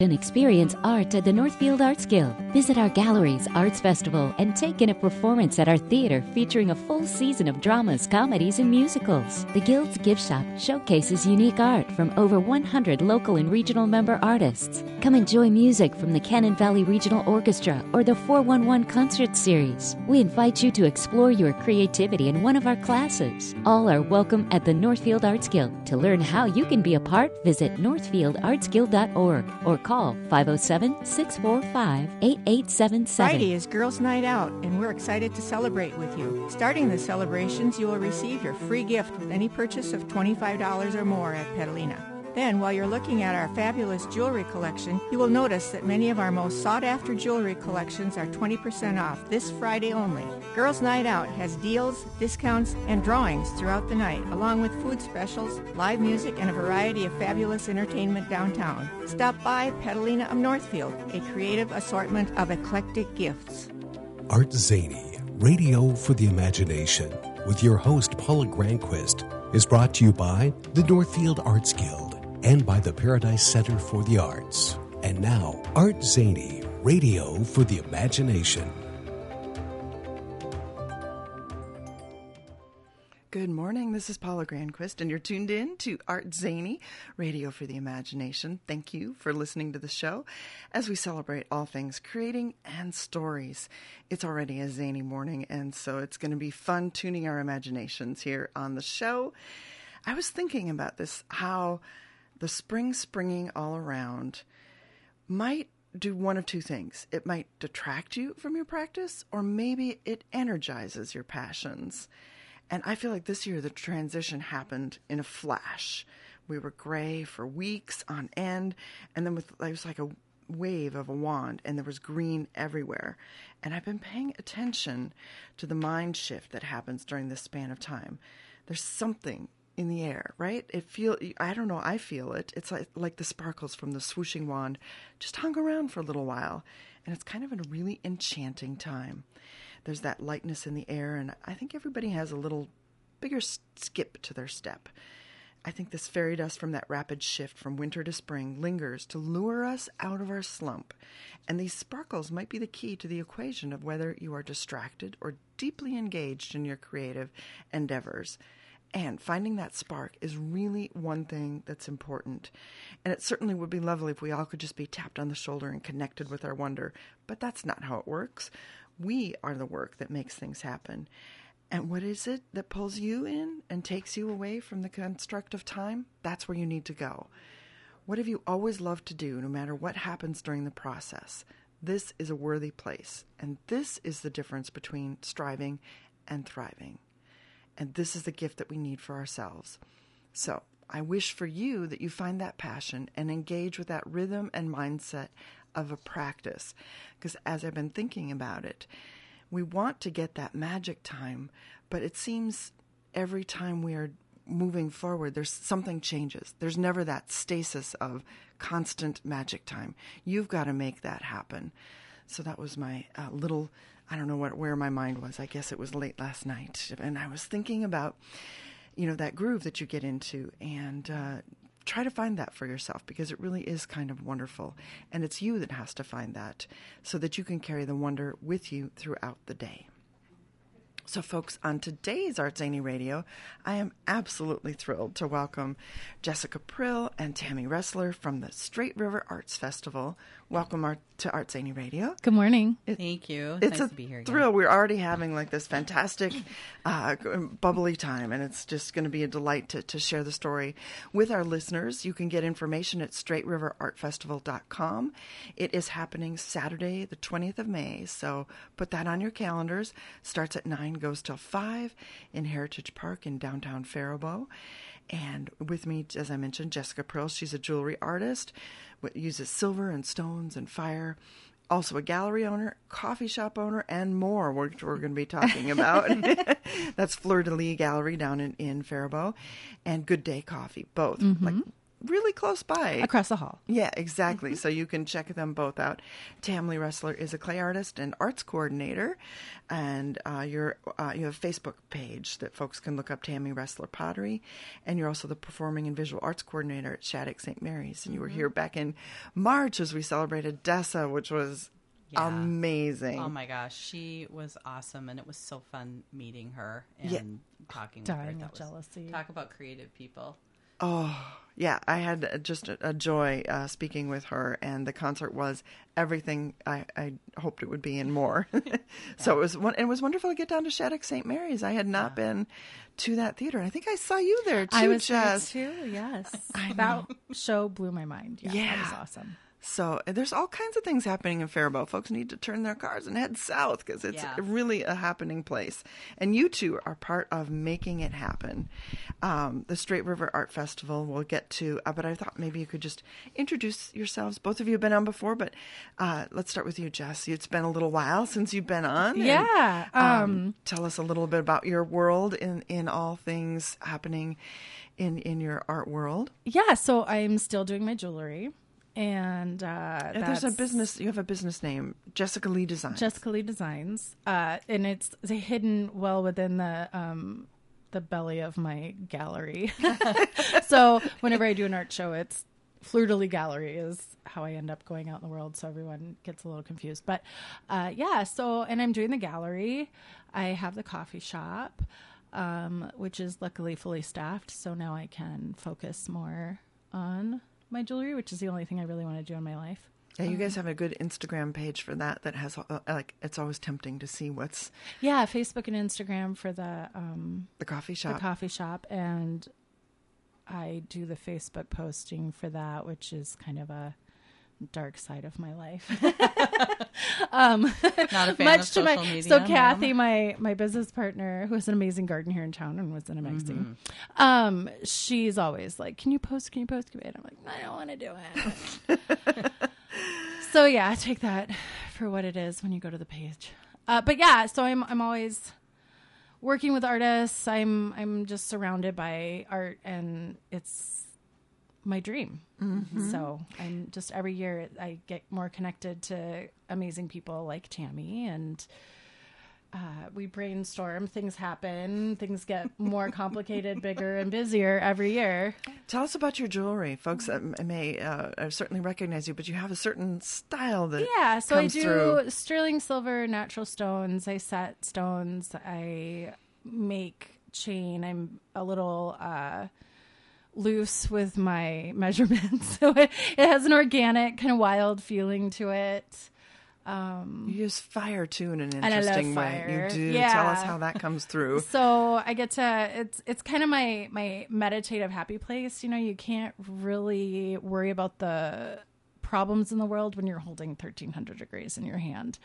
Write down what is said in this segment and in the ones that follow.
and experience art at the Northfield Arts Guild. Visit our galleries, arts festival, and take in a performance at our theater featuring a full season of dramas, comedies, and musicals. The Guild's gift shop showcases unique art from over 100 local and regional member artists. Come enjoy music from the Cannon Valley Regional Orchestra or the 411 Concert Series. We invite you to explore your creativity in one of our classes. All are welcome at the Northfield Arts Guild. To learn how you can be a part, visit northfieldartsguild.org or call 507 645 8877. Friday is Girls' Night Out, and we're excited to celebrate with you. Starting the celebrations, you will receive your free gift with any purchase of $25 or more at Petalina. Then, while you're looking at our fabulous jewelry collection, you will notice that many of our most sought after jewelry collections are 20% off this Friday only. Girls Night Out has deals, discounts, and drawings throughout the night, along with food specials, live music, and a variety of fabulous entertainment downtown. Stop by Petalina of Northfield, a creative assortment of eclectic gifts. Art Zany, Radio for the Imagination, with your host Paula Granquist, is brought to you by the Northfield Arts Guild and by the Paradise Center for the Arts. And now, Art Zany, Radio for the Imagination. Good morning. This is Paula Granquist, and you're tuned in to Art Zany, Radio for the Imagination. Thank you for listening to the show as we celebrate all things creating and stories. It's already a zany morning, and so it's going to be fun tuning our imaginations here on the show. I was thinking about this how the spring springing all around might do one of two things. It might detract you from your practice, or maybe it energizes your passions. And I feel like this year the transition happened in a flash. We were gray for weeks on end, and then with it was like a wave of a wand, and there was green everywhere. And I've been paying attention to the mind shift that happens during this span of time. There's something in the air, right? It feel I don't know, I feel it. It's like like the sparkles from the swooshing wand just hung around for a little while, and it's kind of a really enchanting time. There's that lightness in the air, and I think everybody has a little bigger skip to their step. I think this fairy dust from that rapid shift from winter to spring lingers to lure us out of our slump. And these sparkles might be the key to the equation of whether you are distracted or deeply engaged in your creative endeavors. And finding that spark is really one thing that's important. And it certainly would be lovely if we all could just be tapped on the shoulder and connected with our wonder. But that's not how it works. We are the work that makes things happen. And what is it that pulls you in and takes you away from the construct of time? That's where you need to go. What have you always loved to do, no matter what happens during the process? This is a worthy place. And this is the difference between striving and thriving. And this is the gift that we need for ourselves. So I wish for you that you find that passion and engage with that rhythm and mindset of a practice. Because as I've been thinking about it, we want to get that magic time, but it seems every time we are moving forward, there's something changes. There's never that stasis of constant magic time. You've got to make that happen. So that was my uh, little I don't know what where my mind was. I guess it was late last night, and I was thinking about you know that groove that you get into and uh, try to find that for yourself because it really is kind of wonderful and it's you that has to find that so that you can carry the wonder with you throughout the day so, folks, on today's Art Zany Radio, I am absolutely thrilled to welcome Jessica Prill and Tami Resler from the Straight River Arts Festival. Welcome our, to Art Zany Radio. Good morning. It, Thank you. It's nice a to be here. Again. thrill. We're already having like this fantastic, uh, bubbly time, and it's just going to be a delight to, to share the story with our listeners. You can get information at straightriverartfestival.com. It is happening Saturday, the 20th of May, so put that on your calendars. Starts at 9 goes till 5 in Heritage Park in downtown Faribault. And with me, as I mentioned, Jessica Prill. She's a jewelry artist, uses silver and stones and fire. Also, a gallery owner, coffee shop owner, and more, which we're going to be talking about. That's Fleur de Lis Gallery down in, in Faribault, and Good Day Coffee, both. Mm-hmm. Like really close by. across the hall. Yeah, exactly. so you can check them both out. Tami Resler is a clay artist and arts coordinator, and uh, you're uh, you have a Facebook page that folks can look up Tami Resler Pottery, and you're also the performing and visual arts coordinator at Shattuck St. Mary's. And you were here back in March as we celebrated Dessa, which was Yeah. amazing. Oh my gosh, she was awesome, and it was so fun meeting her and Yeah. talking with her. That of was- jealousy. Talk about creative people. Oh, yeah, I had just a, joy uh, speaking with her, and the concert was everything I, I hoped it would be and more. so it was it was wonderful to get down to Shattuck St. Mary's. I had not been to that theater, and I think I saw you there too, I was Jess. there too. Yes, I that show blew my mind. Yeah, that was awesome. So uh, there's all kinds of things happening in Faribault. Folks need to turn their cars and head south because it's Yeah. really a happening place. And you two are part of making it happen. Um, the Straight River Art Festival we'll get to, uh, but I thought maybe you could just introduce yourselves. Both of you have been on before, but uh, let's start with you, Jess. It's been a little while since you've been on. and, Yeah, um, tell us a little bit about your world in, in all things happening in, in your art world. Yeah, so I'm still doing my jewelry, and uh, there's a business, you have a business name, Jessica Lee Designs. Jessica Lee Designs, uh, and it's hidden well within the um, the belly of my gallery. so whenever I do an art show, it's Fleur de Lis Gallery is how I end up going out in the world, so everyone gets a little confused. But uh, yeah, so and I'm doing the gallery. I have the coffee shop, um, which is luckily fully staffed, so now I can focus more on my jewelry, which is the only thing I really want to do in my life. Yeah, you guys have a good Instagram page for that. That has uh, like it's always tempting to see what's Yeah, Facebook and Instagram for the um, the coffee shop. the coffee shop, and I do the Facebook posting for that, which is kind of a dark side of my life. um, Not a fan much of to social my media. so. Kathy, my my business partner, who has an amazing garden here in town and was in a magazine, um, she's always like, "Can you post? Can you post?" And I'm like, "I don't want to do it." so yeah, take that for what it is when you go to the page. Uh, but yeah, so I'm I'm always working with artists. I'm I'm just surrounded by art, and it's my dream. So I'm just every year I get more connected to amazing people like Tami and. Uh, we brainstorm, things happen, things get more complicated, bigger, and busier every year. Tell us about your jewelry, folks. Uh, may uh, uh, certainly recognize you, but you have a certain style that Yeah, so I do through. sterling silver, natural stones. I set stones. I make chain. I'm a little uh, loose with my measurements, so it, it has an organic, kind of wild feeling to it. Um, You use fire too in an interesting way. You do. Yeah. Tell us how that comes through. So I get to it's it's kind of my my meditative happy place. You know, you can't really worry about the problems in the world when you're holding 1300 degrees in your hand.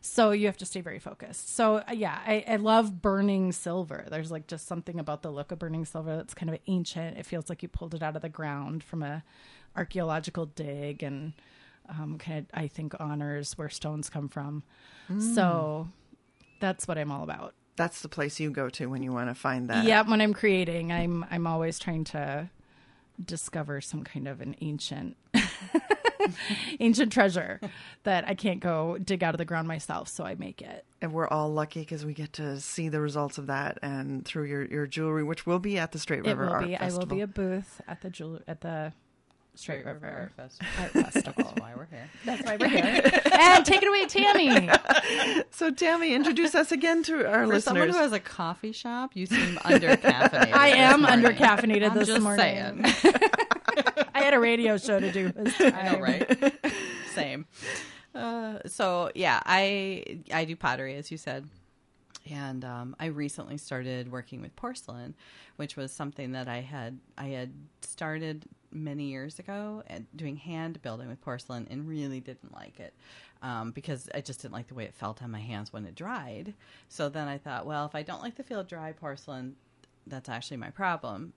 So you have to stay very focused. So uh, yeah, I, I love burning silver. There's like just something about the look of burning silver that's kind of ancient. It feels like you pulled it out of the ground from a archaeological dig and um, kind of I think honors where stones come from. So that's what I'm all about. That's the place you go to when you want to find that. Yeah, when I'm creating, I'm I'm always trying to discover some kind of an ancient ancient treasure that I can't go dig out of the ground myself, so I make it. And we're all lucky because we get to see the results of that and through your, your jewelry, which will be at the Straight It River will Art be. I will be a booth at the jewel at the Straight Straight River River Art Festival. Art Festival. That's why we're here. That's why we're here. and take it away, Tami. So, Tami, introduce us again to our For someone listeners. who has a coffee shop, you seem under caffeinated. I am this under morning. caffeinated I'm this just morning. saying. I had a radio show to do. I know, right? Same. Uh, so yeah, I I do pottery, as you said, and um, I recently started working with porcelain, which was something that I had I had started many years ago and doing hand building with porcelain and really didn't like it um, because I just didn't like the way it felt on my hands when it dried. So then I thought, well, if I don't like the feel of dry porcelain, that's actually my problem.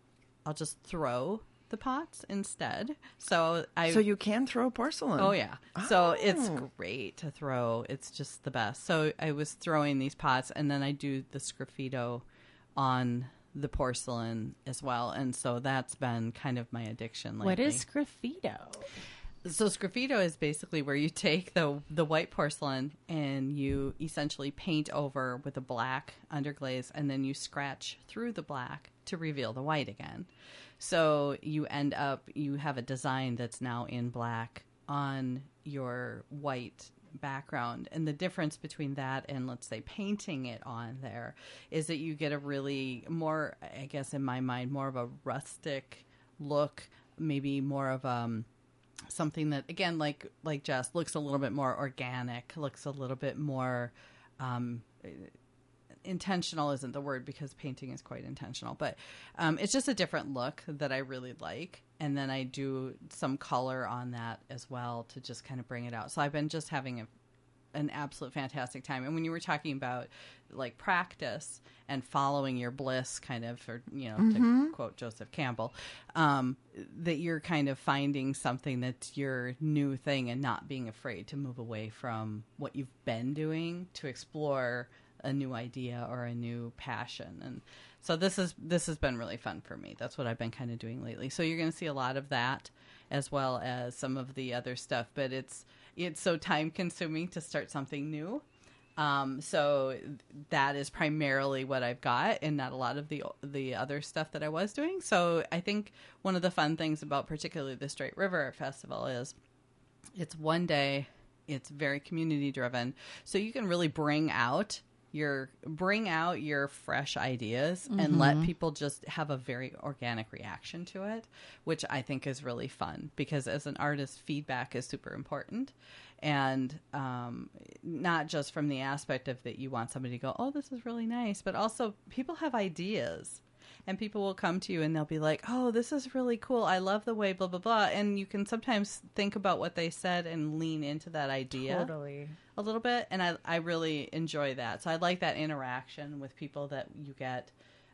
I'll just throw the pots instead. So I so you can throw porcelain. Oh yeah. So it's Oh. great to throw. It's just the best. So I was throwing these pots and then I do the sgraffito on the porcelain as well. And so that's been kind of my addiction lately. What is sgraffito? So sgraffito is basically where you take the the white porcelain and you essentially paint over with a black underglaze and then you scratch through the black to reveal the white again. So you end up you have a design that's now in black on your white background and the difference between that and let's say painting it on there is that you get a really more i guess in my mind more of a rustic look maybe more of um something that again like like Jess looks a little bit more organic, looks a little bit more um, intentional isn't the word because painting is quite intentional, but um, it's just a different look that I really like. And then I do some color on that as well to just kind of bring it out. So I've been just having a an absolute fantastic time. And when you were talking about like practice and following your bliss, kind of, or you know, Mm-hmm. to quote Joseph Campbell, um, that you're kind of finding something that's your new thing and not being afraid to move away from what you've been doing to explore a new idea or a new passion and so this is this has been really fun for me that's what i've been kind of doing lately so you're going to see a lot of that as well as some of the other stuff but it's it's so time consuming to start something new um, so that is primarily what I've got, and not a lot of the the other stuff that I was doing. So I think one of the fun things about particularly the Straight River Festival is it's one day, it's very community driven, so you can really bring out your bring out your fresh ideas and let people just have a very organic reaction to it which i think is really fun because as an artist feedback is super important. And um, not just from the aspect of that you want somebody to go oh this is really nice but also people have ideas and people will come to you and they'll be like, "Oh, this is really cool. I love the way blah blah blah." And you can sometimes think about what they said and lean into that idea Totally. a little bit, and I I really enjoy that. So I like that interaction with people that you get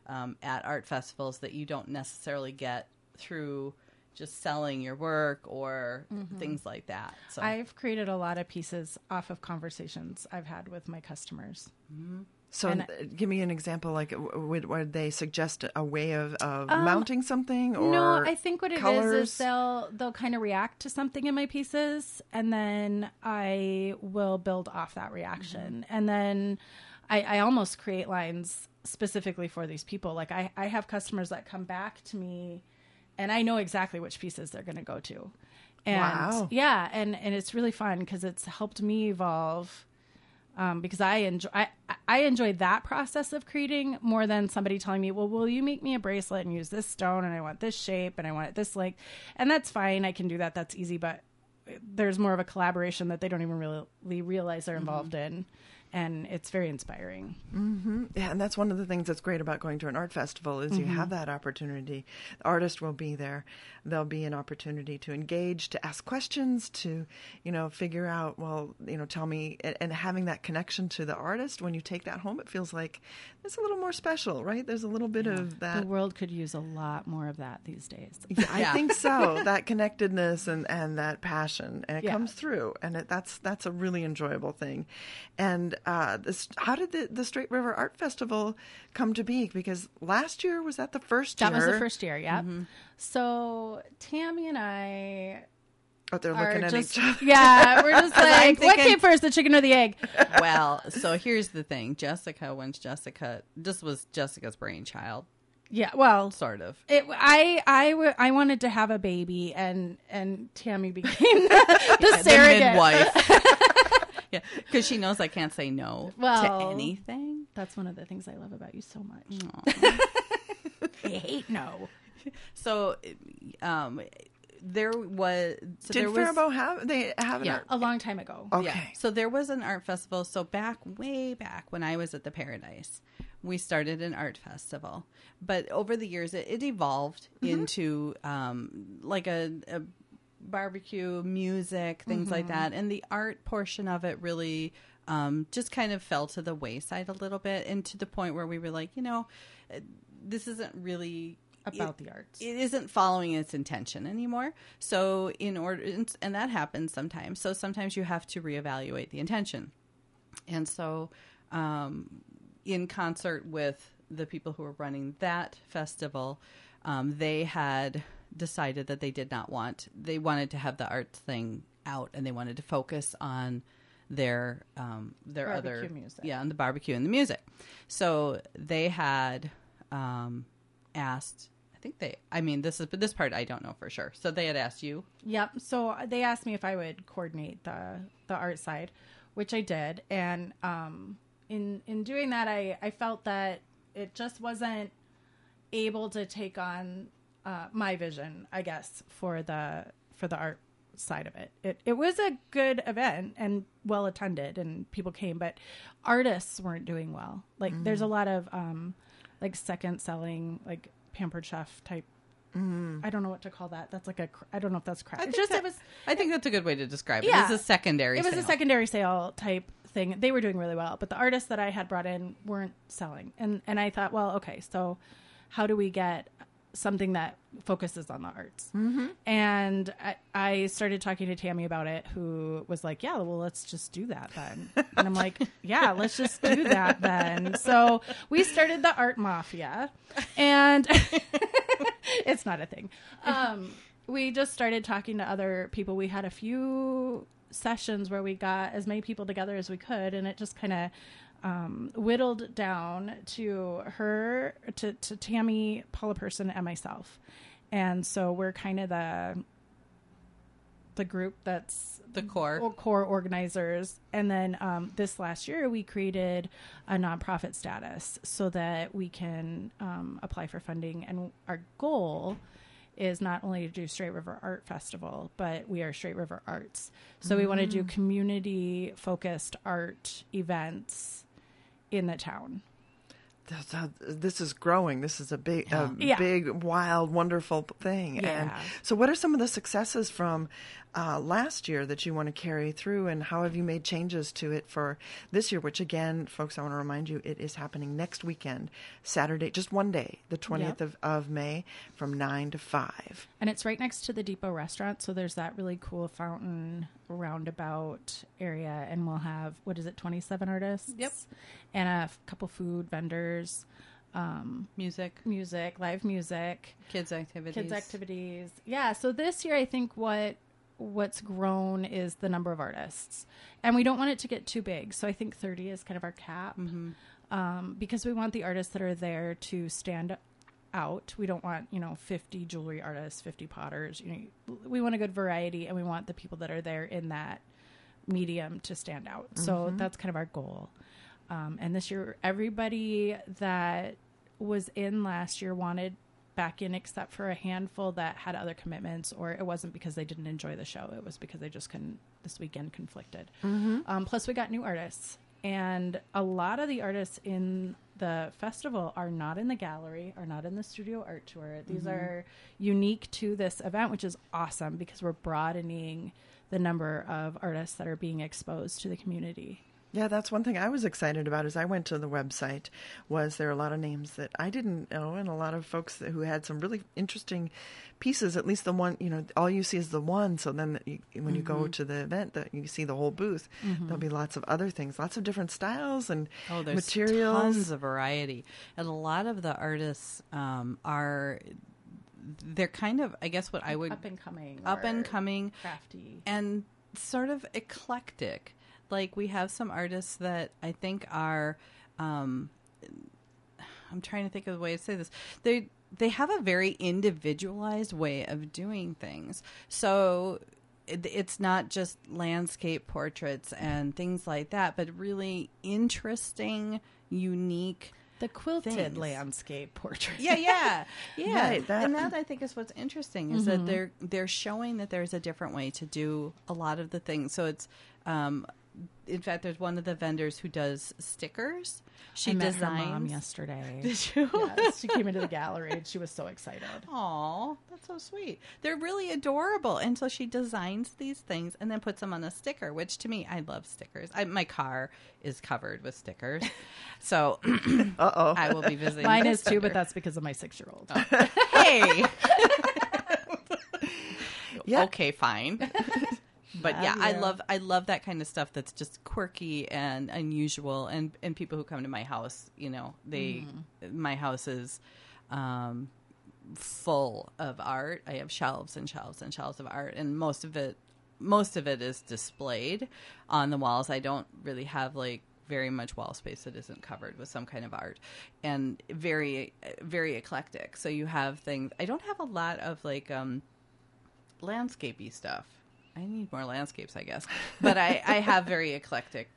um, at art festivals that you don't necessarily get through just selling your work or things like that. So I've created a lot of pieces off of conversations I've had with my customers. So, And- give me an example. Like, would, would they suggest a way of, of mounting something, or Um, no, I think what it is colors? is they'll they'll kind of react to something in my pieces, and then I will build off that reaction, and then I, I almost create lines specifically for these people. Like I, I have customers that come back to me, and I know exactly which pieces they're going to go to, and Wow. yeah, and and it's really fun because it's helped me evolve um, because I enjoy I, I enjoy that process of creating more than somebody telling me, well, will you make me a bracelet and use this stone and I want this shape and I want it this length, and that's fine. I can do that. That's easy, but there's more of a collaboration that they don't even really realize they're involved in, and it's very inspiring. Yeah, and that's one of the things that's great about going to an art festival is you Mm-hmm. have that opportunity. The artist will be there. There'll be an opportunity to engage, to ask questions, to you know figure out. Well, you know, tell me, and, and having that connection to the artist when you take that home, it feels like it's a little more special, right? There's a little bit of that. The world could use a lot more of that these days. Yeah, I Yeah. think so. that connectedness and, and that passion, and it Yeah. comes through, and it, that's that's a really enjoyable thing. And uh, this, how did the the Straight River Art Festival come to be? Because last year was that the first That year? That was the first year, yeah. So Tami and I Oh, they're looking at just each other. yeah, we're just like, what came first, the chicken or the egg? well, so here's the thing. Jessica, when Jessica, this was Jessica's brainchild, Yeah, well, sort of. It, I I w- I wanted to have a baby, and and Tami became the, the The surrogate. midwife. Yeah, because she knows I can't say no to anything. That's one of the things I love about you so much. I hate no. So, um, there was. So Did there was, Faribault have they have an Yeah. art? A long time ago. Okay. Yeah. So there was an art festival. So back, way back when I was at the Paradise, we started an art festival. But over the years, it, it evolved into um, like a, a barbecue, music, things like that. And the art portion of it really um, just kind of fell to the wayside a little bit, and to the point where we were like, you know, uh, this isn't really About it- the arts. it isn't following its intention anymore. So in order, and that happens sometimes. So sometimes you have to reevaluate the intention. And so, um, in concert with the people who were running that festival, um, they had decided that they did not want they wanted to have the arts thing out and they wanted to focus on their um, their Barbecue other music. yeah on the barbecue and the music. So they had um, asked. I think they. I mean, this is but this part I don't know for sure. So they had asked you. Yep. So they asked me if I would coordinate the the art side, which I did, and um, in in doing that, I I felt that it just wasn't able to take on uh, my vision, I guess, for the for the art side of it. It it was a good event and well attended, and people came, but artists weren't doing well. Like there's a lot of um, like second selling, like pampered chef type. I don't know what to call that. That's like a. I don't know if that's crap. It's just it was. I think that's a good way to describe it. Yeah. was a secondary. It was a secondary sale type thing. They were doing really well, but the artists that I had brought in weren't selling. And and I thought, well, okay, so how do we get something that focuses on the arts? Mm-hmm. And I, I started talking to Tami about it, who was like, yeah, well, let's just do that then. and I'm like, yeah, let's just do that then. So we started the art mafia, and it's not a thing. Um, we just started talking to other people. We had a few sessions where we got as many people together as we could, and it just kind of um, whittled down to her, to, to Tami, Paula Person, and myself. And so we're kind of the the group that's the core. core organizers. And then um, this last year, we created a nonprofit status so that we can um, apply for funding. And our goal is not only to do Straight River Art Festival, but we are Straight River Arts. So we want to do community focused art events in the town. That's how, this is growing. This is a big, a Yeah. big, wild, wonderful thing. And so, what are some of the successes from uh, last year that you want to carry through, and how have you made changes to it for this year? Which, again, folks, I want to remind you, it is happening next weekend, Saturday, just one day, the twentieth of, of May, from nine to five. And it's right next to the Depot restaurant. So there's that really cool fountain roundabout area. And we'll have, what is it, 27 artists? Yep. And a f- couple food vendors, um, Music, music, live music, kids activities, kids activities. Yeah. So this year, I think what what's grown is the number of artists. And we don't want it to get too big. So i think 30 is kind of our cap. Um, because we want the artists that are there to stand out. We don't want you know 50 jewelry artists 50 potters. You know we want a good variety and we want the people that are there in that medium to stand out. So that's kind of our goal. Um, and this year everybody that was in last year wanted back in except for a handful that had other commitments or it wasn't because they didn't enjoy the show. It was because they just couldn't this weekend conflicted. Um, plus we got new artists and a lot of the artists in the festival are not in the gallery are not in the studio art tour. These are unique to this event which is awesome because we're broadening the number of artists that are being exposed to the community Yeah, that's one thing I was excited about. As I went to the website, was there are a lot of names that I didn't know, and a lot of folks who had some really interesting pieces. At least the one, you know, all you see is the one. So then, you, when you Mm-hmm. go to the event, that you see the whole booth. There'll be lots of other things, lots of different styles and Oh, there's materials. tons of variety, and a lot of the artists um, are they're kind of, I guess, what I would up and coming up and coming crafty and sort of eclectic. Like we have some artists that I think are um I'm trying to think of the way to say this. They they have a very individualized way of doing things. So it, it's not just landscape portraits and things like that, but really interesting, unique the quilted things. landscape portrait yeah, yeah, yeah. Right, that- and that I think is what's interesting is that they're they're showing that there's a different way to do a lot of the things. So it's, um, in fact, there's one of the vendors who does stickers. She I met designs. her mom yesterday. Did you? yes, she came into the gallery and she was so excited. Aw, that's so sweet. They're really adorable. And so she designs these things and then puts them on a sticker, which to me, I love stickers. I, my car is covered with stickers. So Uh oh. I will be visiting. Mine is too, but that's because of my six-year-old. Hey. Yeah. Okay, fine. But yeah, Love I love I love that kind of stuff that's just quirky and unusual and and people who come to my house, you know, they my house is um full of art. I have shelves and shelves and shelves of art and most of it most of it is displayed on the walls. I don't really have like very much wall space that isn't covered with some kind of art and very very eclectic. So you have things I don't have a lot of like um landscapey stuff. I need more landscapes, I guess. But I, I have very eclectic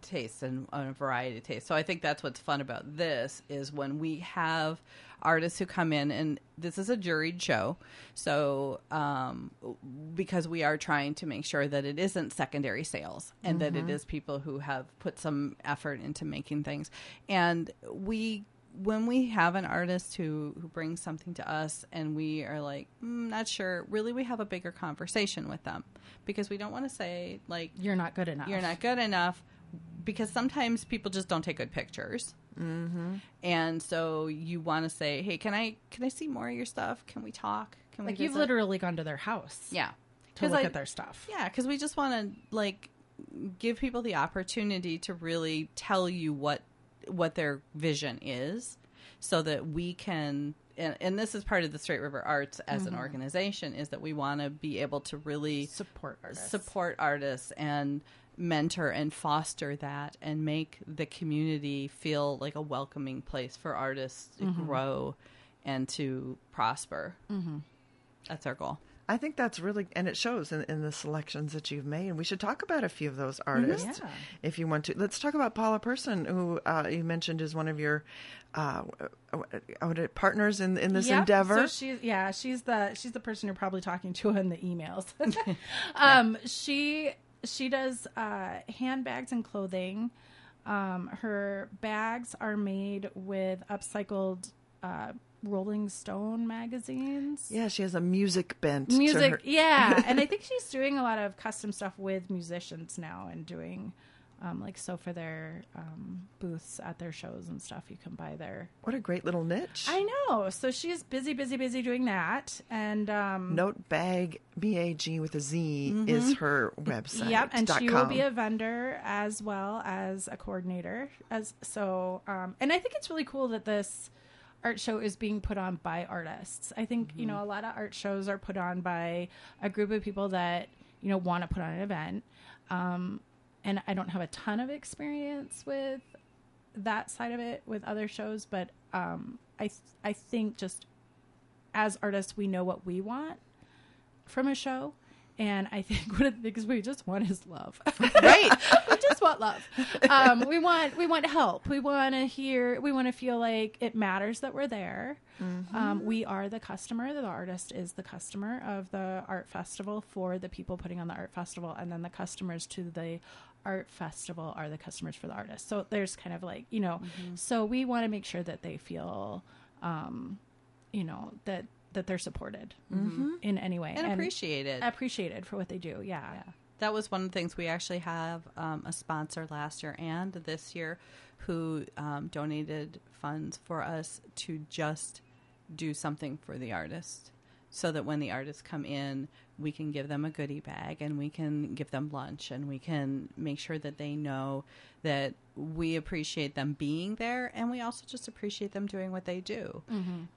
tastes and a variety of tastes. So I think that's what's fun about this is when we have artists who come in and this is a juried show. So um, because we are trying to make sure that it isn't secondary sales and that it is people who have put some effort into making things. And we when we have an artist who who brings something to us and we are like mm, not sure really we have a bigger conversation with them because we don't want to say like You're not good enough. you're not good enough because sometimes people just don't take good pictures mm-hmm. and so you want to say hey can i can i see more of your stuff can we talk can we Like you've literally gone to their house. yeah to look I- at their stuff. yeah, because we just want to like give people the opportunity to really tell you what what their vision is, so that we can. And, and this is part of the Straight River Arts as an organization is that we want to be able to really Support artists. support artists and mentor and foster that and make the community feel like a welcoming place for artists to grow and to prosper. Mm-hmm. That's our goal. I think that's really, and it shows in, in the selections that you've made. And we should talk about a few of those artists Yeah. if you want to. Let's talk about Paula Person, who uh, you mentioned is one of your uh, uh, uh, partners in in this Yep. endeavor. So she's yeah, she's the she's the person you're probably talking to in the emails. um, she she does uh, handbags and clothing. Um, her bags are made with upcycled uh, Rolling Stone magazines. yeah, she has a music bent. to Music, her- yeah, and I think she's doing a lot of custom stuff with musicians now, and doing um, like so for their um, booths at their shows and stuff. You can buy their What a great little niche. I know. So she's busy, busy, busy doing that. And um Note bag B A G with a Z is her website. Mm-hmm. Yep, and she will be a vendor as well as a coordinator. As so, um, and I think it's really cool that this art show is being put on by artists. I think you Mm-hmm. know a lot of art shows are put on by a group of people that you know want to put on an event. Um, and I don't have a ton of experience with that side of it with other shows, but um, I th- I think just as artists we know what we want from a show. And I think one of the things we just want is love. Right. we just want love. Um, we want we want help. We want to hear. We want to feel like it matters that we're there. Um, we are the customer. The artist is the customer of the art festival for the people putting on the art festival, and then the customers to the art festival are the customers for the artist. So there's kind of like you know. So we want to make sure that they feel, um, you know that that they're supported in any way And appreciated. appreciated for what they do. Yeah. That was one of the things we actually have um, a sponsor last year and this year who um, donated funds for us to just do something for the artist so that when the artists come in, we can give them a goodie bag and we can give them lunch and we can make sure that they know that we appreciate them being there and we also just appreciate them doing what they do.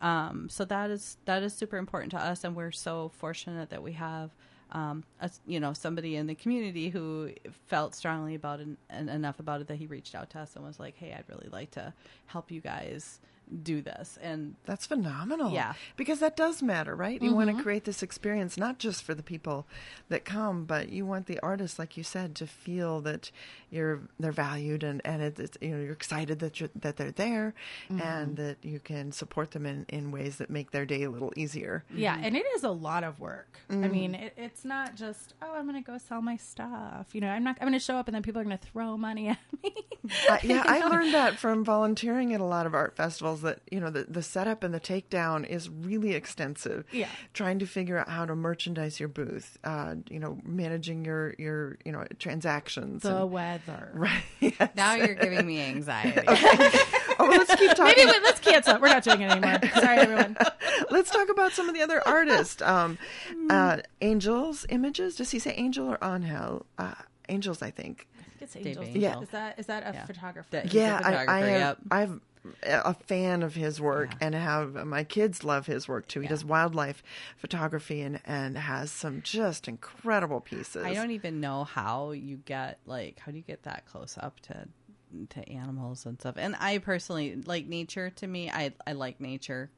Um, so that is that is super important to us, and we're so fortunate that we have um, a, you know somebody in the community who felt strongly about it and enough about it that he reached out to us and was like, "Hey, I'd really like to help you guys do this." And That's phenomenal. Yeah. Because that does matter, right? You want to mm-hmm. create this experience not just for the people that come, but you want the artists, like you said, to feel that you're they're valued and and it, it's you know you're excited that you're, that they're there and mm-hmm. that you can support them in in ways that make their day a little easier. Yeah, mm-hmm. and it is a lot of work. I mean, it, it's not just oh, I'm going to go sell my stuff. You know, I'm not. I'm going to show up, and then people are going to throw money at me. Uh, yeah, I learned that from volunteering at a lot of art festivals. Feels that you know the the setup and the takedown is really extensive. Yeah. trying to figure out how to merchandise your booth. Uh, you know, managing your your you know transactions. The and- weather. right. Yes. Now you're giving me anxiety. okay. Oh, let's keep talking. Maybe wait, let's cancel. We're not doing it anymore. Sorry, everyone. Let's talk about some of the other artists. Um, uh, Angels Images. Does he say Angel or Angel? Uh, Angels, I think. I think it's Angels. Angel. Yeah. Is that is that a Yeah. photographer? That- He's yeah, I, photographer, have. yep. I'm a fan of his work and how my kids love his work too. He does wildlife photography and and has some just incredible pieces. I don't even know how you get like how do you get that close up to to animals and stuff. And I personally like nature. To me, I I like nature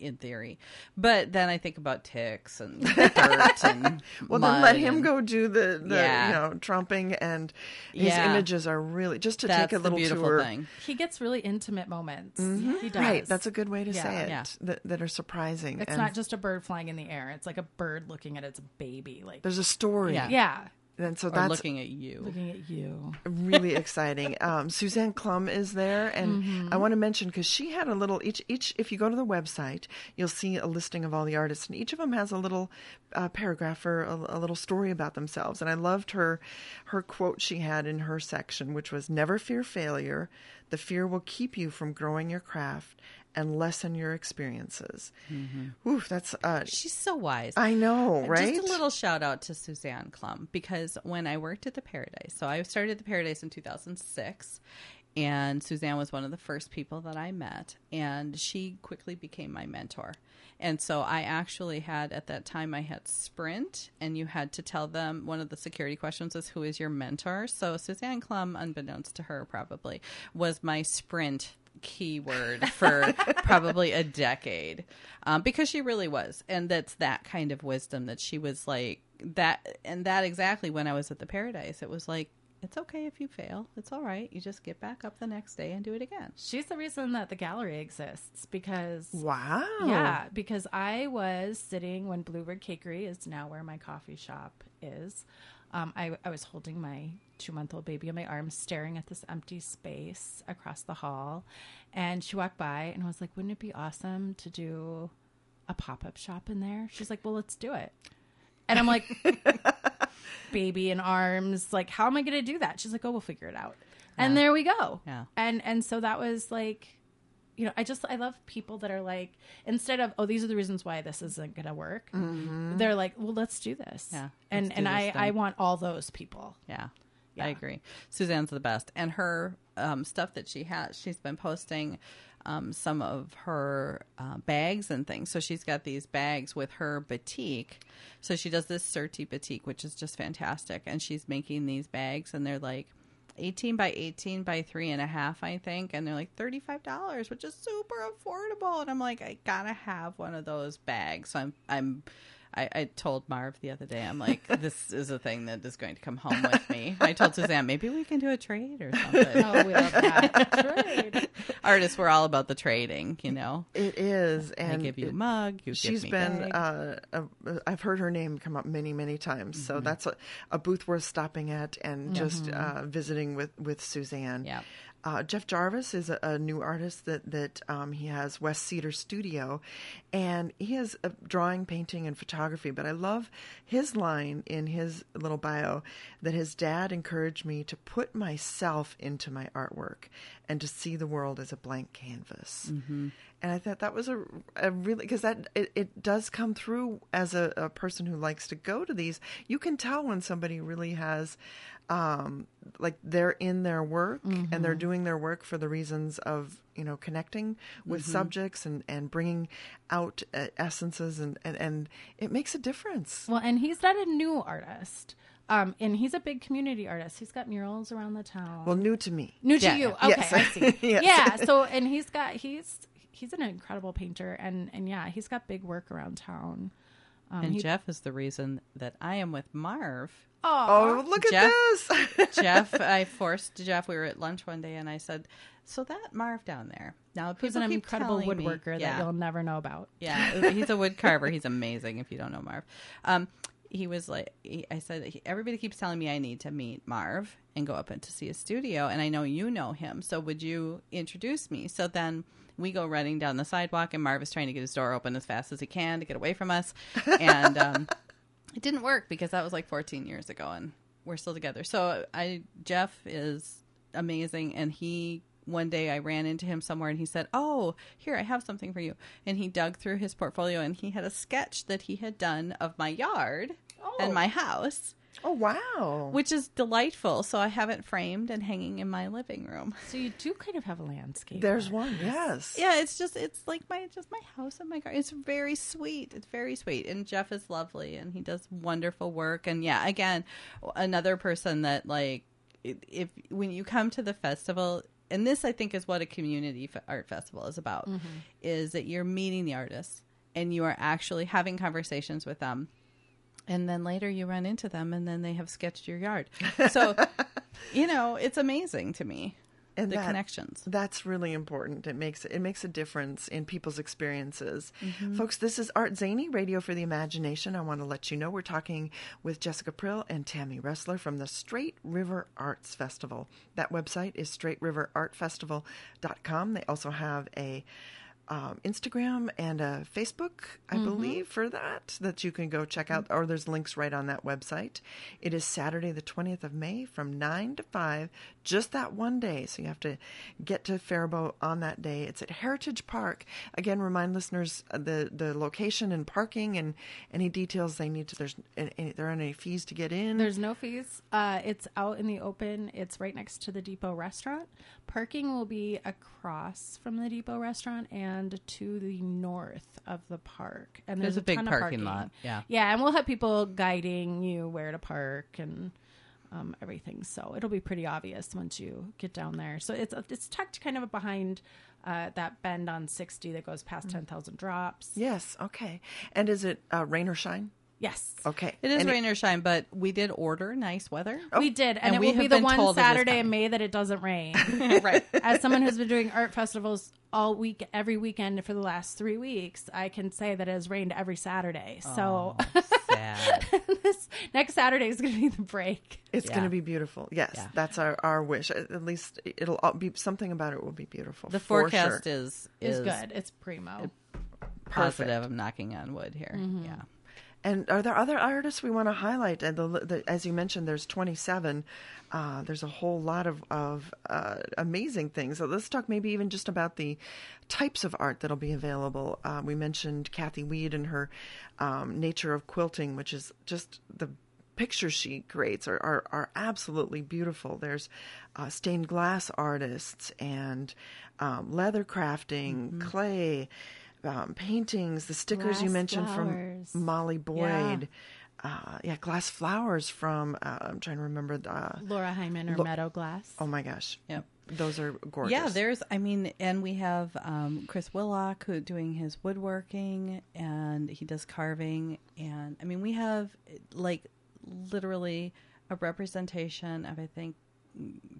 in in theory, but then I think about ticks and dirt and Well, then let him and- go do the, the Yeah. you know trumping, and his Yeah. images are really just to That's take a little beautiful tour. thing. He gets really intimate moments. He does. Mm-hmm. Right, that's a good way to Yeah. say it. Yeah. That, that are surprising. It's and not just a bird flying in the air. It's like a bird looking at its baby. Like there's a story. Yeah. And so that's looking at you. looking at you. really exciting. Um, Suzanne Klum is there, and Mm-hmm. I want to mention because she had a little each each. If you go to the website, you'll see a listing of all the artists, and each of them has a little uh, paragraph or a, a little story about themselves. And I loved her her quote she had in her section, which was "Never fear failure. The fear will keep you from growing your craft." And lessen your experiences. Oof, that's uh, She's so wise. I know, right? Just a little shout out to Suzanne Klum because when I worked at the Paradise, so I started the Paradise in 2006, and Suzanne was one of the first people that I met, and she quickly became my mentor. And so I actually had at that time I had Sprint, and you had to tell them one of the security questions is who is your mentor. So Suzanne Klum, unbeknownst to her, probably was my Sprint keyword for probably a decade um, because she really was and that's that kind of wisdom that she was like that and that exactly when i was at the paradise it was like it's okay if you fail it's all right you just get back up the next day and do it again She's the reason that the gallery exists because wow. Yeah, because I was sitting when Bluebird Cakery is now where my coffee shop is. Um, I, I was holding my two month old baby in my arms, staring at this empty space across the hall. And she walked by and was like, Wouldn't it be awesome to do a pop up shop in there? She's like, Well, let's do it. And I'm like, Baby in arms. Like, how am I going to do that? She's like, Oh, we'll figure it out. And there we go. Yeah. And and so that was like you know, I just I love people that are like instead of oh these are the reasons why this isn't going to work. They're like, well, let's do this. Yeah, and and I thing. I want all those people. Yeah, Yeah. I agree. Suzanne's the best, and her um, stuff that she has, she's been posting um, some of her uh, bags and things. So she's got these bags with her batik. So she does this Surti batik, which is just fantastic, and she's making these bags, and they're like. 18 by 18 by three and a half, I think. And they're like $35, which is super affordable. And I'm like, I gotta have one of those bags. So I'm, I'm, I, I told Marv the other day, I'm like, this is a thing that is going to come home with me. I told Suzanne, maybe we can do a trade or something. Oh, we love that. Trade. Artists, we're all about the trading, you know. It is, I and give you a mug, you She's give me been. Uh, uh, I've heard her name come up many, many times. Mm-hmm. So that's a, a booth worth stopping at and just uh, visiting with with Suzanne. Yeah. Uh, Jeff Jarvis is a, a new artist that that um, he has West Cedar Studio, and he has drawing, painting, and photography. But I love his line in his little bio that his dad encouraged me to put myself into my artwork and to see the world as a blank canvas. And I thought that was a, a really because that it, it does come through as a, a person who likes to go to these. You can tell when somebody really has, um, like they're in their work and they're doing their work for the reasons of you know connecting with subjects and and bringing out uh, essences and, and and it makes a difference. Well, and he's not a new artist. Um, and he's a big community artist. He's got murals around the town. Well, new to me. New to Yeah, you. Okay, Yes. I see. Yes. Yeah. So and he's got he's he's an incredible painter and and yeah, he's got big work around town. Um, and he- Jeff is the reason that I am with Marv. Oh, look at Jeff- this! Jeff, I forced Jeff. We were at lunch one day, and I said, "So that Marv down there now, He's an incredible telling me- woodworker yeah, that you'll never know about. Yeah, he's a wood carver. He's amazing if you don't know Marv. Um, he was like, he, I said, he, everybody keeps telling me I need to meet Marv and go up and to see his studio, and I know you know him, so would you introduce me? So then we go running down the sidewalk, and Marv is trying to get his door open as fast as he can to get away from us, and um, it didn't work because that was like 14 years ago, and we're still together. So I Jeff is amazing, and he one day I ran into him somewhere and he said, "Oh, here I have something for you." And he dug through his portfolio and he had a sketch that he had done of my yard and my house, Oh wow! which is delightful. So I have it framed and hanging in my living room. So you do kind of have a landscape. There's one. Yes. Yeah, it's just it's like my just my house and my garden. It's very sweet. It's very sweet. And Jeff is lovely and he does wonderful work. And yeah, again, another person that like if when you come to the festival and this I think is what a community art festival is about mm-hmm. is that you're meeting the artists and you are actually having conversations with them. And then later you run into them and then they have sketched your yard. So, you know, it's amazing to me. And the that- connections. That's really important. It makes it makes a difference in people's experiences. Mm-hmm. Folks, this is Art Zany, Radio for the Imagination. I want to let you know we're talking with Jessica Prill and Tami Resler from the Straight River Arts Festival. That website is straightriverartfestival.com. They also have a um, Instagram and a Facebook, I Mm-hmm. believe, for that, that you can go check out, or there's links right on that website. It is Saturday, the 20th of May from 9 to 5, just that one day. So you have to get to Faribault on that day. It's at Heritage Park. Again, remind listeners uh, the, the location and parking and any details they need to. There's any, there aren't any fees to get in. There's no fees. Uh, it's out in the open. It's right next to the Depot restaurant. Parking will be across from the Depot restaurant and to the north of the park. And There's there's, a big ton of parking parking lot, yeah. yeah, and we'll have people guiding you where to park and um, everything. So it'll be pretty obvious once you get down there. So it's it's tucked kind of behind uh, that bend on 60 that goes past 10,000 drops. yes, okay. And is it uh, rain or shine? Yes. Okay. It is And rain or shine, but we did order nice weather. We did, and, And it we will be have the been one told it is Saturday in coming. May that it doesn't rain. right. As someone who's been doing art festivals all week, every weekend for the last three weeks, I can say that it has rained every Saturday. So Sad. this next Saturday is going to be the break. It's Yeah. going to be beautiful. Yes, Yeah. that's our, our wish. At at least it'll all be something about it will be beautiful. The for forecast sure. is It's is good. It's primo. positive. I'm knocking on wood here. Mm-hmm. Yeah. And are there other artists we want to highlight? And the, the, as you mentioned, there's 27. Uh, there's a whole lot of, of uh, amazing things. So let's talk maybe even just about the types of art that'll be available. Uh, we mentioned Kathy Weed and her um, Nature of Quilting, which is just the pictures she creates are, are, are absolutely beautiful. There's uh, stained glass artists and um, leather crafting, clay, um, paintings, the stickers you mentioned flowers. from Molly Yeah. Boyd. Uh, yeah, glass flowers from, uh, I'm trying to remember. Uh, Laura Hyman or Lo- Meadow Glass. oh my gosh. Yep. Those are gorgeous. Yeah, there's. I mean, and we have um, Chris Willock who doing his woodworking, and he does carving, and I mean, we have like literally a representation of I think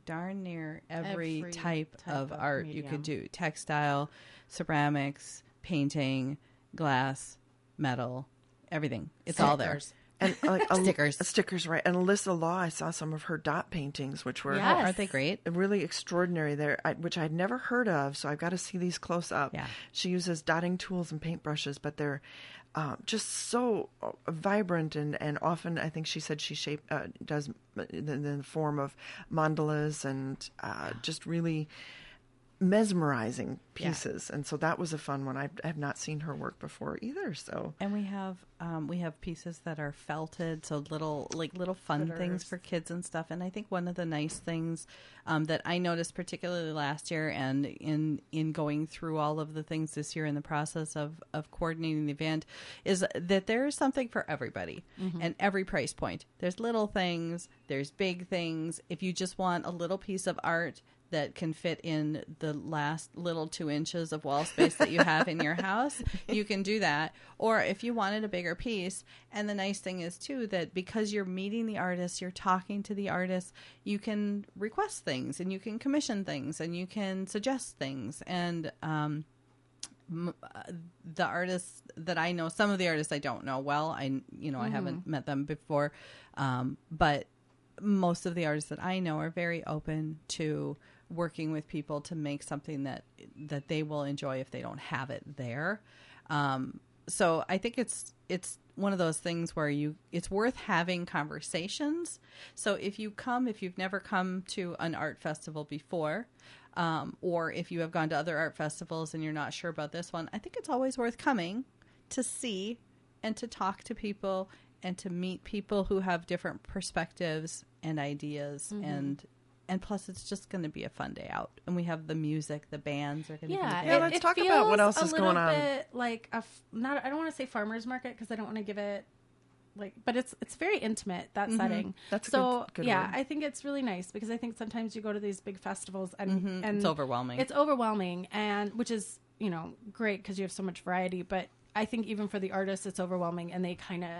darn near every, Every type, type of, of art you could do: textile, ceramics, painting, glass, metal, everything. It's all there. Stickers. and like a, Stickers. stickers, right? And Alyssa Law, I saw some of her dot paintings, which were Yes. Aren't they great? really extraordinary there, which I'd never heard of. So I've got to see these close up. Yeah. She uses dotting tools and paintbrushes, but they're um, just so uh, vibrant and, and often I think she said she shape uh, does in the, in the form of mandalas and uh, just really mesmerizing Yeah. pieces. And so that was a fun one. I I have not seen her work before either. So And we have um, we have pieces that are felted, so little like little fun things for kids and stuff. And I think one of the nice things um, that I noticed, particularly last year, and in in going through all of the things this year in the process of of coordinating the event, is that there is something for everybody and every price point. There's little things, there's big things. If you just want a little piece of art that can fit in the last little two inches of wall space that you have in your house, you can do that. Or if you wanted a bigger piece, and the nice thing is too that because you're meeting the artist, you're talking to the artist, you can request things and you can commission things and you can suggest things and um, m- uh, the artists that I know, some of the artists I don't know well. I you know I haven't met them before, um, but most of the artists that I know are very open to working with people to make something that that they will enjoy if they don't have it there. Um, so I think it's it's one of those things where you it's worth having conversations. So if you come, if you've never come to an art festival before, um, or if you have gone to other art festivals and you're not sure about this one, I think it's always worth coming to see and to talk to people and to meet people who have different perspectives and ideas and and plus it's just going to be a fun day out and we have the music the bands are going to Yeah, be Yeah, there. let's it talk about what else a is going little on. Bit like a f- not. I don't want to say farmers market because I don't want to give it like, but it's it's very intimate that setting. Mm-hmm. That's a so good- good yeah. word. I think it's really nice because I think sometimes you go to these big festivals and and Mm-hmm. It's overwhelming. It's overwhelming, and which is you know great because you have so much variety. But I think even for the artists, it's overwhelming, and they kind of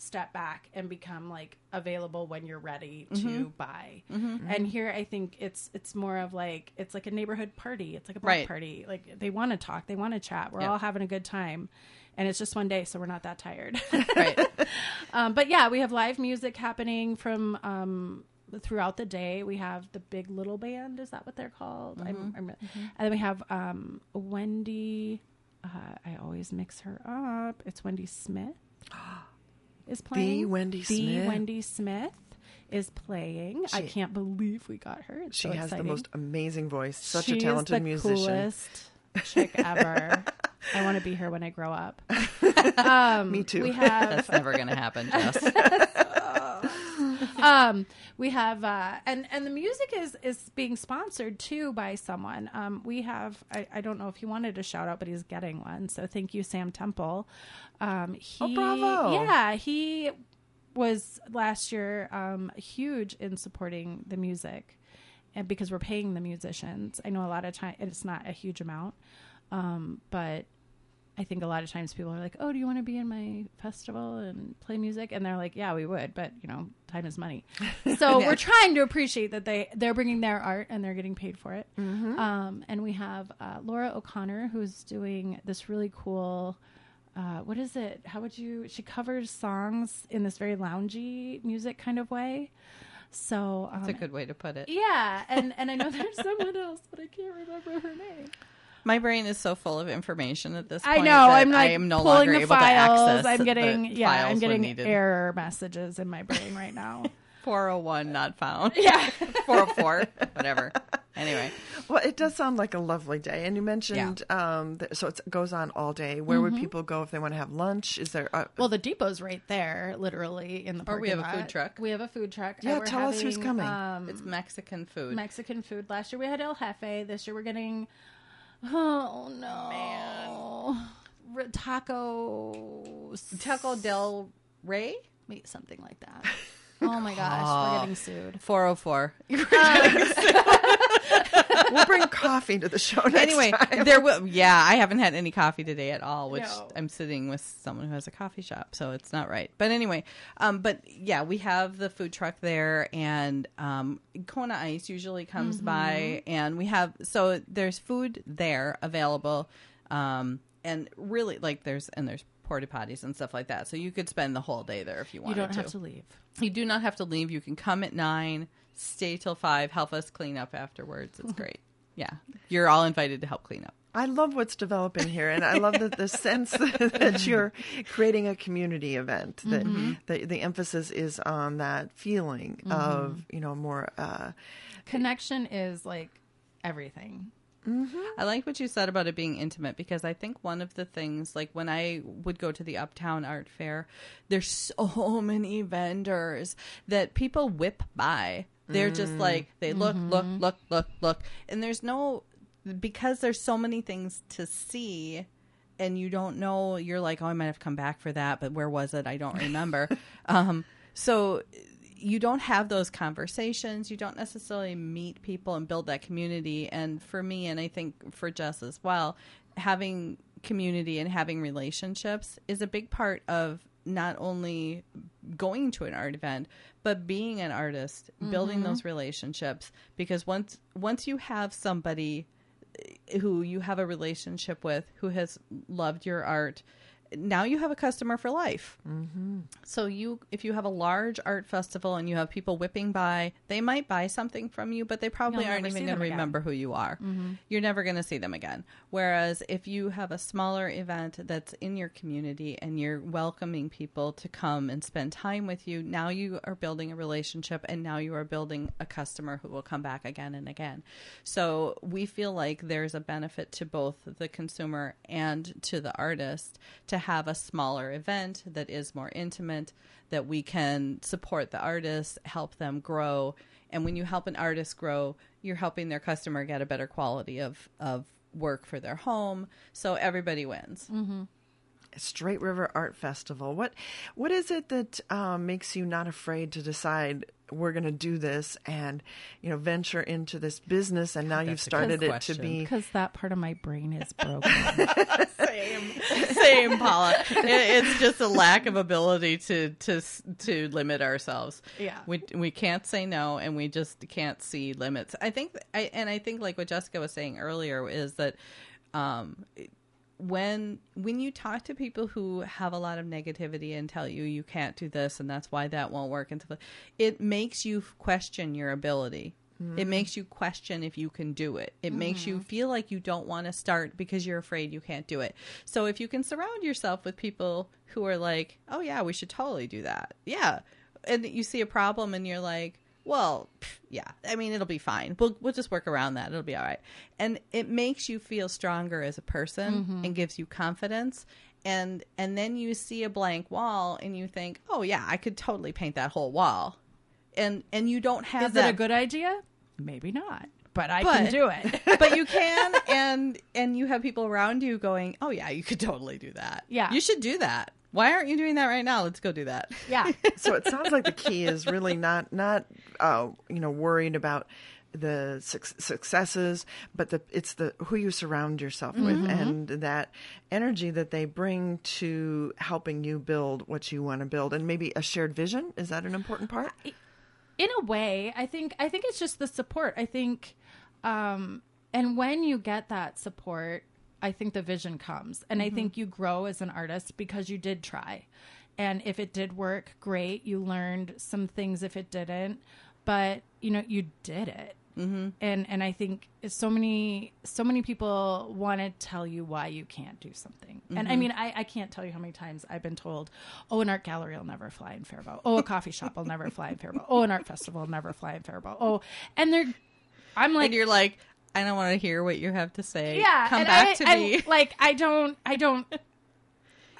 step back and become like available when you're ready to Mm-hmm. buy. And here, I think it's it's more of like it's like a neighborhood party. It's like a block Right. party. Like they want to talk, they want to chat. We're Yeah. all having a good time, and it's just one day, so we're not that tired. right um, but yeah, we have live music happening from um, throughout the day. We have the Big Little Band. Is that what they're called? Mm-hmm. I'm, I'm, And then we have um, Wendy. Uh, I always mix her up. It's Wendy Smith. Is playing. Wendy The Smith. Wendy Smith is playing. I can't believe we got her. It's She so has exciting. the most amazing voice. Such She a is talented the musician. Coolest chick ever. I want to be her when I grow up. Um, Me too. We have that's never going to happen Jess. um, we have uh, and and the music is is being sponsored too by someone. Um, we have I, I don't know if he wanted a shout out, but he's getting one. So thank you, Sam Temple. Um, he, Oh, bravo. Yeah, he was last year um, huge in supporting the music, and because we're paying the musicians, I know a lot of time it's not a huge amount, um, but I think a lot of times people are like, "Oh, do you want to be in my festival and play music?" And they're like, "Yeah, we would, but you know, time is money." So we're trying to appreciate that they they're bringing their art and they're getting paid for it. Um, and we have uh, Laura O'Connor who's doing this really cool. Uh, what is it? How would you? She covers songs in this very loungy music kind of way. So um, that's a good way to put it yeah, and and I know there's someone else, but I can't remember her name. My brain is so full of information at this I know. that I'm like I am no pulling longer the able files. to access I'm the getting yeah. files I'm getting error messages in my brain right now. 401 not found yeah. 404 whatever anyway Well, it does sound like a lovely day. And you mentioned, um, that, so it goes on all day. Where would people go if they want to have lunch? Is there? Uh, Well, the depot's right there, literally in the. Or we parking have a food truck. We have a food truck. Yeah, and we're tell us who's coming. Um, it's mexican food Mexican food. Last year we had El Jefe. This year we're getting. Oh no, man. Tacos. taco del rey Wait, something like that. Oh my gosh, we're getting sued. 404 we'll bring coffee to the show next anyway time. there will yeah i haven't had any coffee today at all which No. i'm sitting with someone who has a coffee shop so it's not right but anyway um but yeah we have the food truck there and um kona ice usually comes Mm-hmm. by and we have so there's food there available um and really like there's and there's porta potties and stuff like that so you could spend the whole day there if you want. You don't have to leave. you do not have to leave. You can come at nine, stay till five, help us clean up afterwards. It's mm-hmm. great. Yeah, you're all invited to help clean up. I love what's developing here, and I love that the sense that you're creating a community event. That mm-hmm. the, the emphasis is on that feeling mm-hmm. of you know more. Uh, Connection is like everything. I like what you said about it being intimate because I think one of the things, like when I would go to the Uptown Art Fair, there's so many vendors that people whip by. They're just like they look, look, look, look, look, and there's no because there's so many things to see. And you don't know, you're like, oh, I might have come back for that, but where was it? I don't remember. um, so you don't have those conversations. You don't necessarily meet people and build that community. And for me, and I think for Jess as well, having community and having relationships is a big part of not only going to an art event but being an artist building mm-hmm. those relationships because once once you have somebody eh, who you have a relationship with, who has loved your art, now you have a customer for life. Mm-hmm. So you, if you have a large art festival and you have people whipping by, they might buy something from you, but they probably You'll aren't even going to remember who you are. You're never going to see them again. Whereas if you have a smaller event that's in your community and you're welcoming people to come and spend time with you, now you are building a relationship and now you are building a customer who will come back again and again. So we feel like there's a benefit to both the consumer and to the artist to have a smaller event that is more intimate, that we can support the artists, help them grow. And when you help an artist grow, you're helping their customer get a better quality of, of work for their home. So everybody wins. Mm-hmm. Straight River Art Festival. What what is it that um, makes you not afraid to decide we're going to do this and you know venture into this business? And now you've that's a good started it to be Because that part of my brain is broken. same, same, Paula. It, it's just a lack of ability to to to limit ourselves. Yeah. we we can't say no, and we just can't see limits. I think, I and I think like what Jessica was saying earlier is that. Um, when when you talk to people who have a lot of negativity and tell you you can't do this and that's why that won't work and stuff, it makes you question your ability. It mm-hmm. makes you question if you can do it. It makes you mm-hmm. feel like you don't want to start because you're afraid you can't do it. So if you can surround yourself with people who are like, "Oh yeah, we should totally do that." Yeah. And you see a problem and you're like, well, yeah. I mean, it'll be fine. We'll we'll just work around that. It'll be all right. And it makes you feel stronger as a person mm-hmm. and gives you confidence. And and then you see a blank wall and you think, "Oh yeah, I could totally paint that whole wall." And and you don't have is that it a good idea? Maybe not. But I But- can do it. but you can and and you have people around you going, "Oh yeah, you could totally do that." Yeah. You should do that. Why aren't you doing that right now? Let's go do that. yeah. so it sounds like the key is really not not uh, you know worried about the suc successes, but the it's the who you surround yourself with and that energy that they bring to helping you build what you want to build, and maybe a shared vision. Is that an important part? in a way i think i think it's just the support i think um and when you get that support i think the vision comes. And i think you grow as an artist because you did try. And if it did work great. You learned some things if it didn't. But you know you did it. Mm-hmm. and and i think so many so many people want to tell you why you can't do something. And i mean I, I can't tell you how many times i've been told oh an art gallery will never fly in faribault. Oh a coffee shop will never fly in faribault. Oh an art festival will never fly in faribault. Oh and they're i'm like and you're like, I don't want to hear what you have to say. yeah come back I- to I- me. like i don't i don't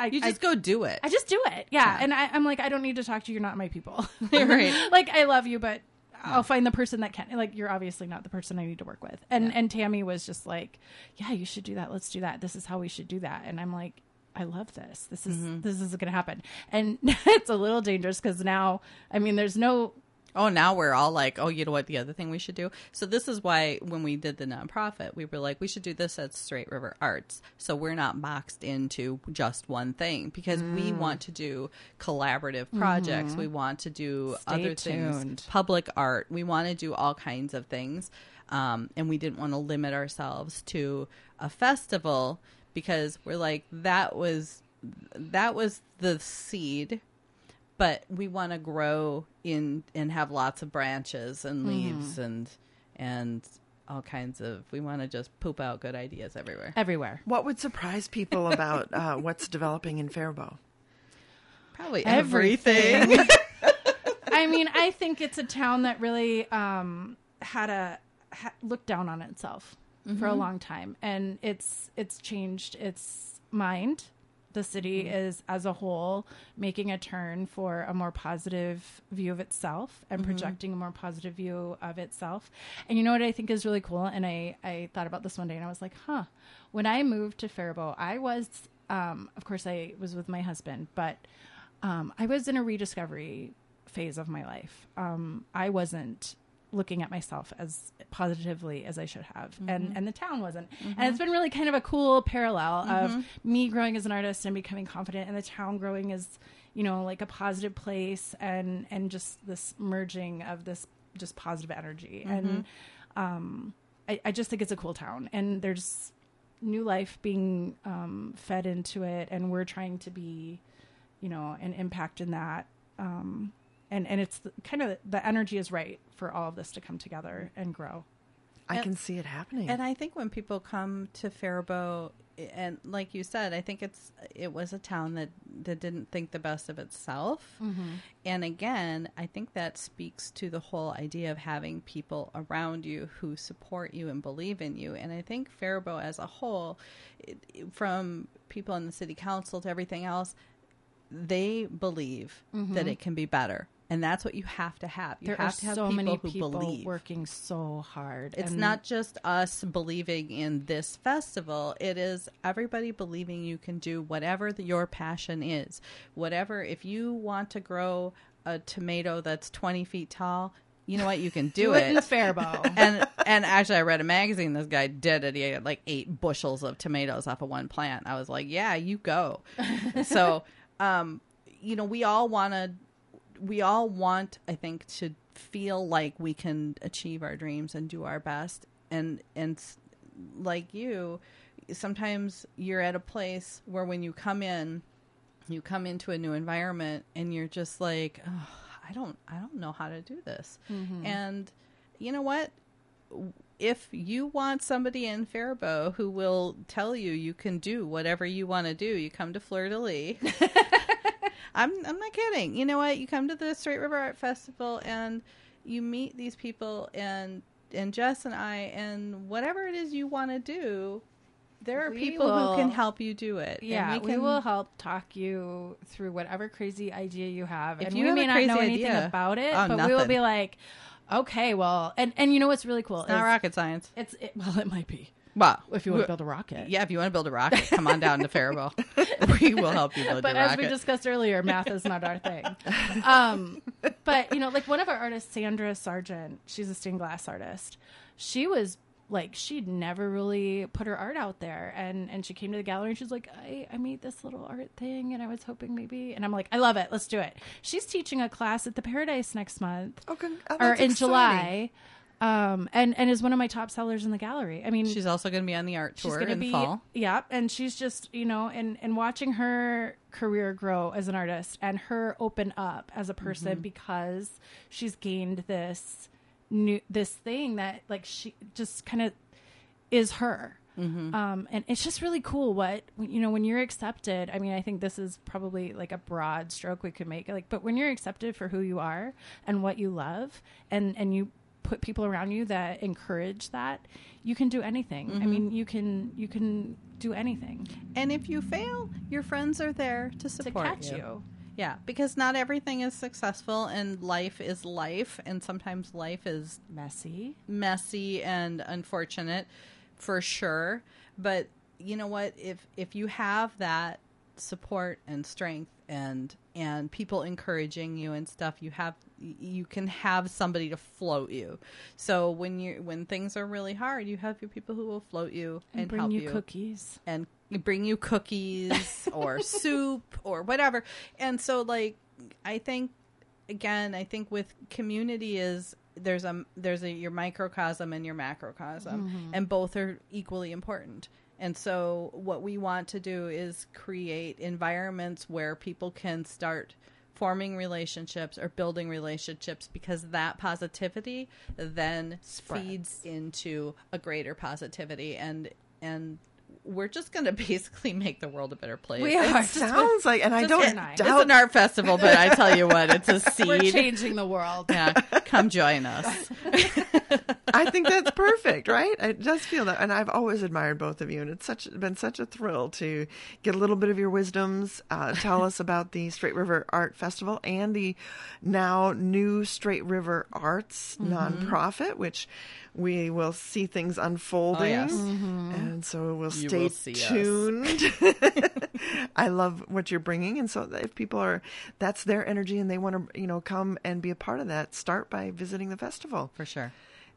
I, You just go do it. I just do it. Yeah. And I, I'm like, I don't need to talk to you. You're not my people. Right. like, I love you, but I'll find the person that can. Like, you're obviously not the person I need to work with. And and Tami was just like, yeah, you should do that. Let's do that. This is how we should do that. And I'm like, I love this. This is mm-hmm. this is going to happen. And it's a little dangerous because now, I mean, there's no. Oh, now we're all like, oh, you know what? The other thing we should do. So this is why when we did the nonprofit, we were like, we should do this at Straight River Arts. So we're not boxed into just one thing because we want to do collaborative projects. We want to do Stay other things, public art. We want to do all kinds of things. Um, and we didn't want to limit ourselves to a festival because we're like, that was that was the seed but we want to grow in and have lots of branches and leaves and and all kinds of we want to just poop out good ideas everywhere Everywhere. What would surprise people about uh, what's developing in Faribault? probably Everything. everything, I mean, I think it's a town that really um, had a ha- looked down on itself for a long time, and it's it's changed its mind. The city is, as a whole, making a turn for a more positive view of itself and projecting a more positive view of itself. And you know what I think is really cool? And I, I thought about this one day and I was like, huh. When I moved to Faribault, I was, um, of course, I was with my husband, but um, I was in a rediscovery phase of my life. Um, I wasn't looking at myself as positively as I should have, and and the town wasn't. And it's been really kind of a cool parallel of me growing as an artist and becoming confident, and the town growing as you know like a positive place, and and just this merging of this just positive energy and. Um, I, I just think it's a cool town, and there's new life being um, fed into it, and we're trying to be, you know, an impact in that. Um, and and it's the, kind of the energy is right for all of this to come together and grow. I And- can see it happening. And I think when people come to Faribault, and like you said, I think it's it was a town that that didn't think the best of itself. Mm-hmm. And again, I think that speaks to the whole idea of having people around you who support you and believe in you. And I think Faribault as a whole, it, it- from people in the city council to everything else, they believe mm-hmm. that it can be better. And that's what you have to have. You there have are to have so people many who people believe. working so hard. It's not just us believing in this festival. It is everybody believing you can do whatever the, your passion is. Whatever, if you want to grow a tomato that's 20 feet tall, you know what? You can do, do it in Faribault. and and actually, I read a magazine. This guy did it. He had like eight bushels of tomatoes off of one plant. I was like, yeah, you go. so, um, you know, we all want to. We all want, I think, to feel like we can achieve our dreams and do our best. And and like you, sometimes you're at a place where when you come in, you come into a new environment and you're just like, oh, I don't, I don't know how to do this. Mm-hmm. And you know what? If you want somebody in Faribault who will tell you you can do whatever you want to do, you come to Fleur de Lis. I'm I'm not kidding. You know what? You come to the Straight River Art Festival and you meet these people and and Jess and I and whatever it is you want to do, there are We people who can help you do it. And Yeah, we, can- will help talk you through whatever crazy idea you have. If and you we may not know anything idea- about it, Oh, but we will be like, okay, well, and and you know what's really cool? It's not rocket science. It's it, well, it might be Well, if you want to build a rocket. yeah, if you want to build a rocket, come on down to Faribault. we will help you build a rocket. But your as rocket. we discussed earlier, math is not our thing. Um, but you know, like one of our artists, Sandra Sargent, she's a stained glass artist. She was like she'd never really put her art out there and and she came to the gallery and she's like I, I made this little art thing and I was hoping maybe and I'm like I love it let's do it she's teaching a class at the Paradise next month con- oh, or in exciting. July um and and is one of my top sellers in the gallery I mean She's also going to be on the art she's tour in be fall. yeah and she's just you know and and watching her career grow as an artist and her open up as a person Mm-hmm. because she's gained this new this thing that like she just kind of is her Mm-hmm. um and it's just really cool what you know when you're accepted i mean i think this is probably like a broad stroke we could make like but when you're accepted for who you are and what you love and and you put people around you that encourage that you can do anything. Mm-hmm. i mean you can you can do anything. And if you fail, your friends are there to to support catch you, Yeah, because not everything is successful, and life is life, and sometimes life is messy. messy and unfortunate for sure. But you know what? If if you have that support and strength and and people encouraging you and stuff you have you can have somebody to float you so when you when things are really hard you have your people who will float you and, and bring help you, you cookies and bring you cookies or soup or whatever. And so like I think again, I think with community is there's a there's a your microcosm and your macrocosm mm-hmm. and both are equally important. And so what we want to do is create environments where people can start forming relationships or building relationships because that positivity then feeds into a greater positivity and and we're just going to basically make the world a better place. We are. It's, Sounds like, and I don't an eye. it's an art festival, but I tell you what, it's a we're seed. changing the world Yeah, come join us. I think that's perfect, right? It does feel that, and I've always admired both of you, and it's such been such a thrill to get a little bit of your wisdoms. Uh, tell us about the Straight River Art Festival and the now new Straight River Arts nonprofit, which we will see things unfolding, yes. and so we'll You stay will tuned. I love what you're bringing, and so if people are, that's their energy, and they want to, you know, come and be a part of that. Start by visiting the festival. For sure.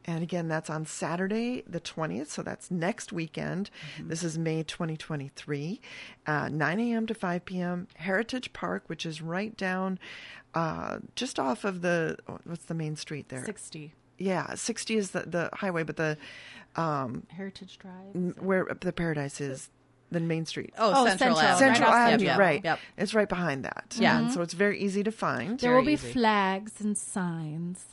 And again, that's on Saturday, the 20th. So that's next weekend. This is May 2023, uh, 9 a.m. to 5 p.m. Heritage Park, which is right down uh, just off of the, what's the main street there? 60 Yeah, 60 is the, the highway, but the um, Heritage Drive. where the Paradise is, than Main Street. Oh, Oh, Central, Central. Avenue. Right Central off Avenue, Central. right? Yep. It's right behind that. Yeah. And so it's very easy to find. There will be easy. flags and signs.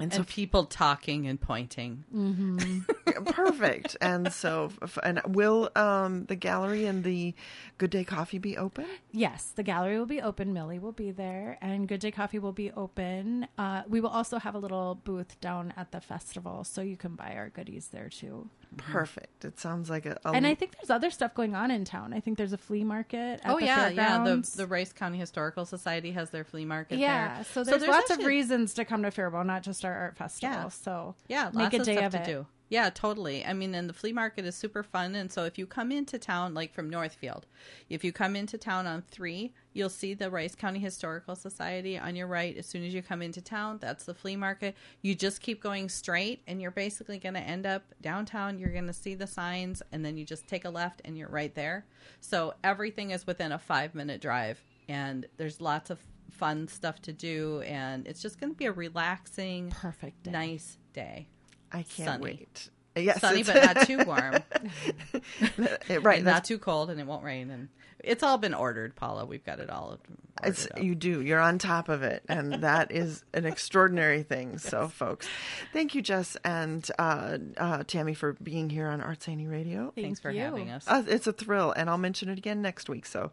And so people talking and pointing. perfect. And so, and will um, the gallery and the Good Day Coffee be open? Yes, the gallery will be open. Millie will be there, and Good Day Coffee will be open. Uh, we will also have a little booth down at the festival, so you can buy our goodies there too. Perfect. It sounds like a. a And I think there's other stuff going on in town. I think there's a flea market. At oh the yeah, yeah. The the Rice County Historical Society has their flea market yeah. there. So there's, lots of reasons to come to Faribault, not just our art festival. Yeah. So Yeah, make lots a of day stuff of to it. do. Yeah, totally. I mean, and the flea market is super fun. And so if you come into town, like from Northfield, if you come into town on three, you'll see the Rice County Historical Society on your right. As soon as you come into town, that's the flea market. You just keep going straight, and you're basically going to end up downtown. You're going to see the signs, and then you just take a left, and you're right there. So everything is within a five minute drive, and there's lots of fun stuff to do, and it's just going to be a relaxing, Perfect day. nice day. I can't sunny. wait. Yes, Sunny, it's- but not too warm. right. and not too cold, and it won't rain. And it's all been ordered, Paula. We've got it all. It's, up. you do. You're on top of it, and that is an extraordinary thing. So, folks, thank you, Jess and uh, uh, Tami, for being here on Arts Zany Radio. Thanks for you. having us. Uh, it's a thrill, and I'll mention it again next week. So,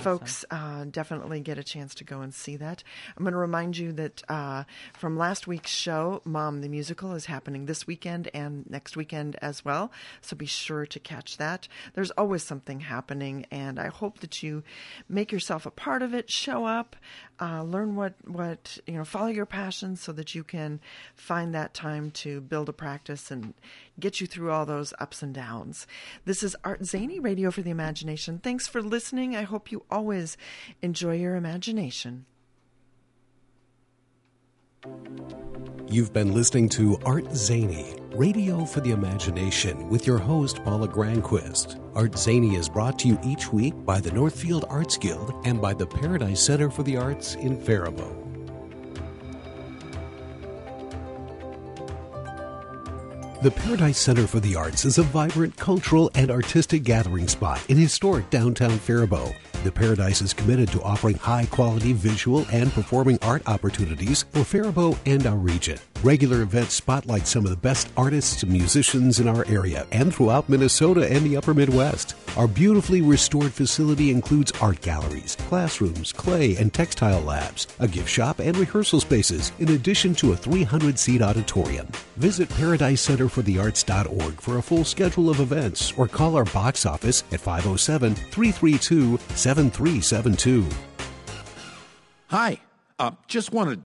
folks, uh, definitely get a chance to go and see that. I'm going to remind you that uh, from last week's show, Mom the Musical is happening this weekend and next weekend as well. So, be sure to catch that. There's always something happening, and I hope that you make yourself a part of it. Show up, uh, learn what what you know, follow your passions, so that you can find that time to build a practice and get you through all those ups and downs. This is Art Zany Radio for the Imagination. Thanks for listening. I hope you always enjoy your imagination. You've been listening to Art Zany, Radio for the Imagination, with your host, Paula Granquist. Art Zany is brought to you each week by the Northfield Arts Guild and by the Paradise Center for the Arts in Faribault. The Paradise Center for the Arts is a vibrant cultural and artistic gathering spot in historic downtown Faribault. The Paradise is committed to offering high quality visual and performing art opportunities for Faribault and our region. Regular events spotlight some of the best artists and musicians in our area and throughout Minnesota and the upper Midwest. Our beautifully restored facility includes art galleries, classrooms, clay and textile labs, a gift shop, and rehearsal spaces, in addition to a 300 seat auditorium. Visit ParadiseCenterForTheArts.org for a full schedule of events or call our box office at 507 332 7372. Hi. Uh, just wanted